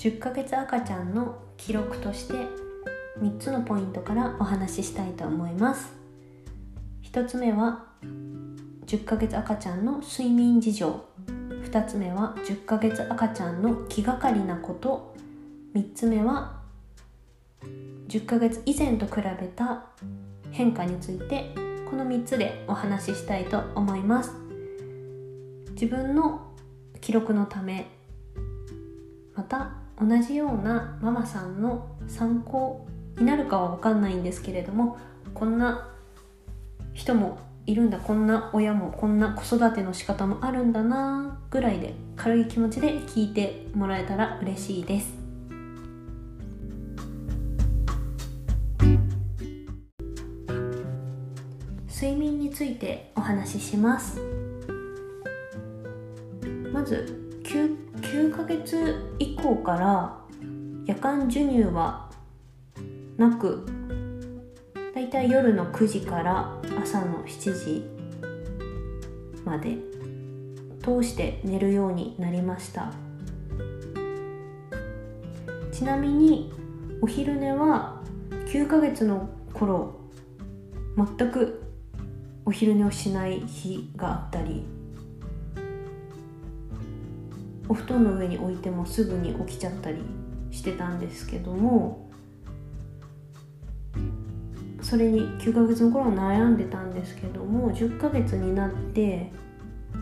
10ヶ月赤ちゃんの記録として3つのポイントからお話ししたいと思います。1つ目は10ヶ月赤ちゃんの睡眠事情。2つ目は10ヶ月赤ちゃんの気がかりなこと。3つ目は10ヶ月以前と比べた変化について。この3つでお話ししたいと思います。自分の記録のためまた同じようなママさんの参考になるかは分かんないんですけれどもこんな人もいるんだこんな親もこんな子育ての仕方もあるんだなぐらいで軽い気持ちで聞いてもらえたら嬉しいです。睡眠についてお話しします。まず 9, 9ヶ月以降から夜間授乳はなくだいたい夜の9時から朝の7時まで通して寝るようになりました。ちなみにお昼寝は9ヶ月の頃全くお昼寝をしない日があったりお布団の上に置いてもすぐに起きちゃったりしてたんですけどもそれに9ヶ月の頃は悩んでたんですけども10ヶ月になって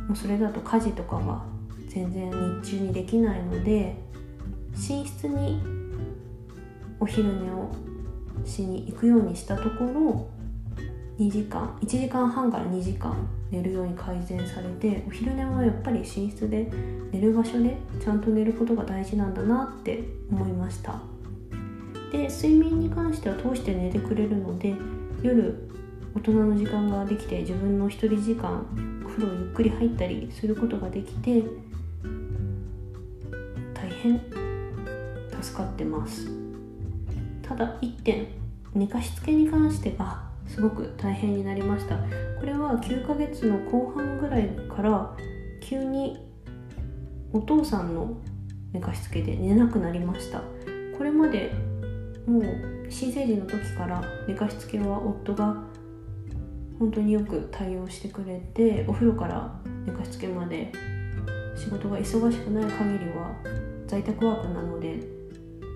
もうそれだと家事とかは全然日中にできないので寝室にお昼寝をしに行くようにしたところ2時間1時間半から2時間寝るように改善されてお昼寝はやっぱり寝室で寝る場所でちゃんと寝ることが大事なんだなって思いました。で睡眠に関しては通して寝てくれるので夜大人の時間ができて自分の一人時間お風呂ゆっくり入ったりすることができて大変助かってます。ただ1点寝かしつけに関してはすごく大変になりました。これは9ヶ月の後半ぐらいから急にお父さんの寝かしつけで寝なくなりました。これまでもう新生児の時から寝かしつけは夫が本当によく対応してくれてお風呂から寝かしつけまで仕事が忙しくない限りは在宅ワークなので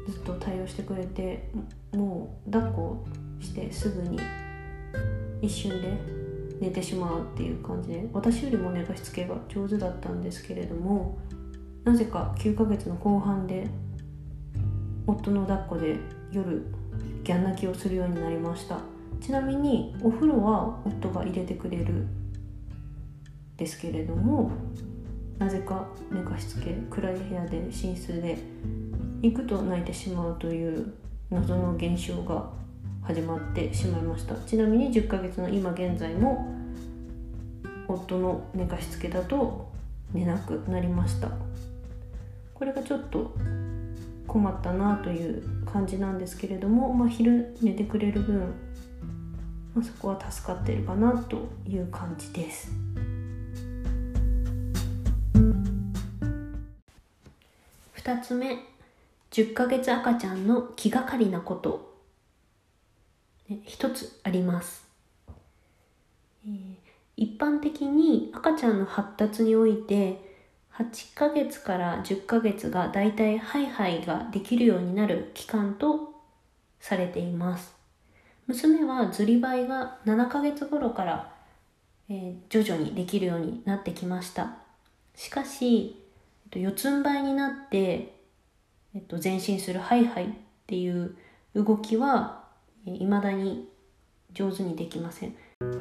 ずっと対応してくれてもう抱っこしてすぐに一瞬で寝てしまうっていう感じで私よりも寝かしつけが上手だったんですけれどもなぜか9ヶ月の後半で夫の抱っこで夜ギャン泣きをするようになりました。ちなみにお風呂は夫が入れてくれるですけれどもなぜか寝かしつけ暗い部屋で寝室で行くと泣いてしまうという謎の現象が始まってしまいました。ちなみに10ヶ月の今現在も夫の寝かしつけだと寝なくなりました。これがちょっと困ったなという感じなんですけれども、まあ、昼寝てくれる分、まあ、そこは助かってるかなという感じです。2つ目10ヶ月赤ちゃんの気がかりなこと。一つあります、えー、一般的に赤ちゃんの発達において8ヶ月から10ヶ月がだいたいハイハイができるようになる期間とされています。娘はずりばいが7ヶ月頃から、えー、徐々にできるようになってきました。しかし、えっと、四つん這いになって、えっと、前進するハイハイっていう動きはいまだに上手にできません。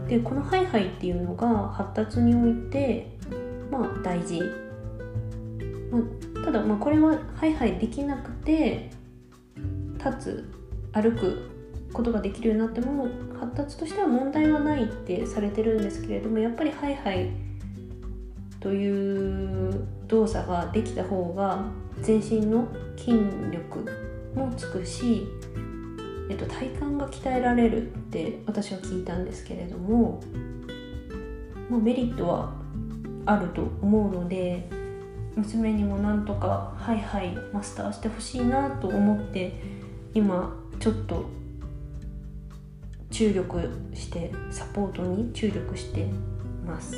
でこのハイハイっていうのが発達においてまあ大事、まあ、ただまあこれはハイハイできなくて立つ歩くことができるようになっても発達としては問題はないってされてるんですけれどもやっぱりハイハイという動作ができた方が全身の筋力もつくしっと、体幹が鍛えられるって私は聞いたんですけれども、まあ、メリットはあると思うので娘にもなんとかハイハイマスターしてほしいなと思って今ちょっと注力してサポートに注力してます。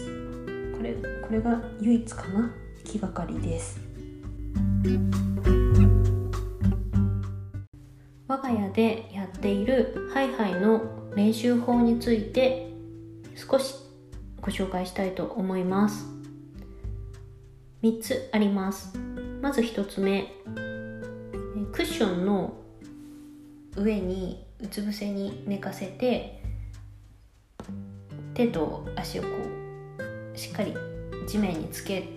これこれが唯一かな？気がかりです。我が家でやっているハイハイの練習法について少しご紹介したいと思います。3つあります。まず1つ目クッションの上にうつ伏せに寝かせて手と足をこうしっかり地面につけ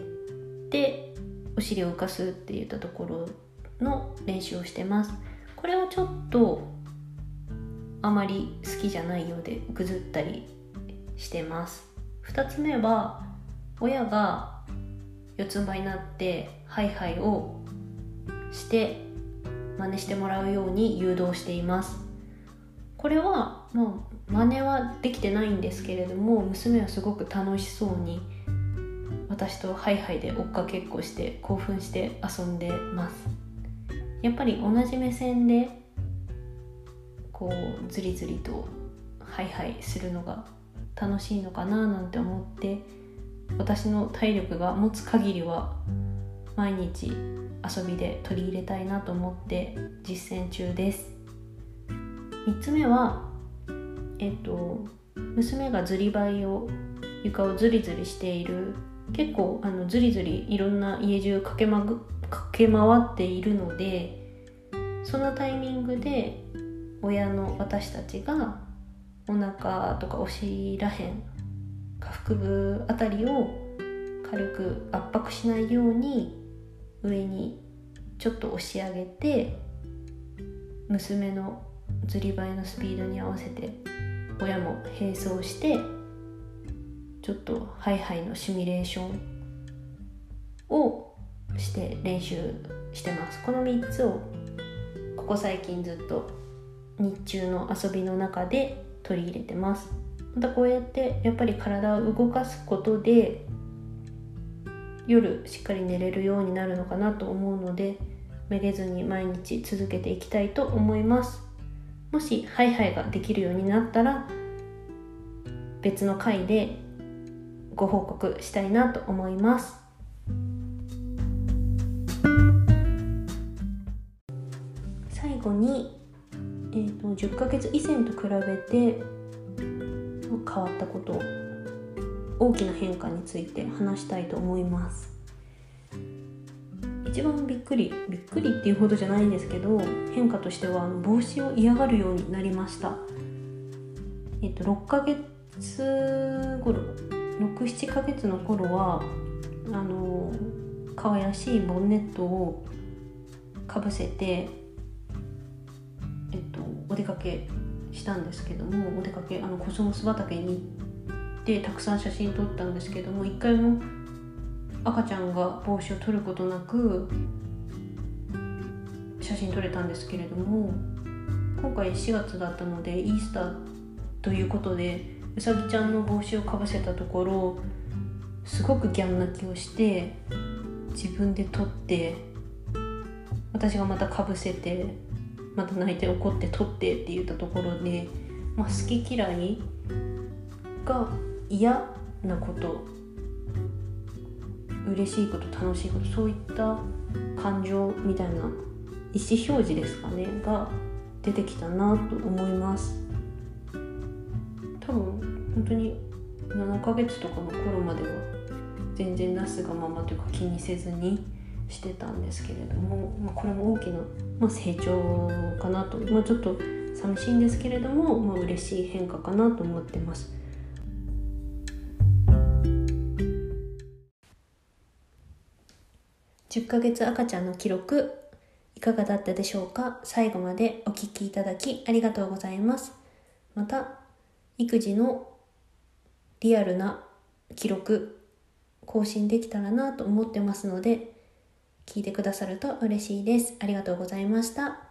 てお尻を浮かすって言ったところの練習をしてます。これはちょっとあまり好きじゃないようでぐずったりしてます。2つ目は親が四つん這いになってハイハイをして真似してもらうように誘導しています。これはもう真似はできてないんですけれども娘はすごく楽しそうに私とハイハイで追っかけっこして興奮して遊んでます。やっぱり同じ目線でこうずりずりとハイハイするのが楽しいのかななんて思って私の体力が持つ限りは毎日遊びで取り入れたいなと思って実践中です。3つ目はえっと娘がずりばいを床をずりずりしている。結構あのずりずりいろんな家中駆け,、ま、駆け回っているのでそのタイミングで親の私たちがお腹とかお尻らへん下腹部あたりを軽く圧迫しないように上にちょっと押し上げて娘のずりばいのスピードに合わせて親も並走してちょっとハイハイのシミュレーションをして練習してます。この3つをここ最近ずっと日中の遊びの中で取り入れてます。またこうやってやっぱり体を動かすことで夜しっかり寝れるようになるのかなと思うのでめげずに毎日続けていきたいと思います。もしハイハイができるようになったら別の回でご報告したいなと思います。最後に、えーと、10ヶ月以前と比べて変わったこと大きな変化について話したいと思います。一番びっくりびっくりっていうほどじゃないんですけど変化としては帽子を嫌がるようになりました。えっと6ヶ月頃67ヶ月の頃はあの可愛らしいボンネットをかぶせてお出かけしたんですけどもお出かけあのコスモス畑に行ってたくさん写真撮ったんですけども一回も赤ちゃんが帽子を取ることなく写真撮れたんですけれども今回4月だったのでイースターということでうさぎちゃんの帽子をかぶせたところすごくギャン泣きをして自分で取って私がまたかぶせてまた泣いて怒って取ってって言ったところで、まあ、好き嫌いが嫌なこと嬉しいこと楽しいことそういった感情みたいな意思表示ですかねが出てきたなと思います。多分本当に7ヶ月とかの頃までは全然なすがままというか気にせずにしてたんですけれども、まあ、これも大きな、まあ、成長かなと、まあ、ちょっと寂しいんですけれども、まあ嬉しい変化かなと思ってます。10ヶ月赤ちゃんの記録いかがだったでしょうか？最後までお聴きいただきありがとうございますまた育児のリアルな記録更新できたらなと思ってますので聞いてくださると嬉しいです。ありがとうございました。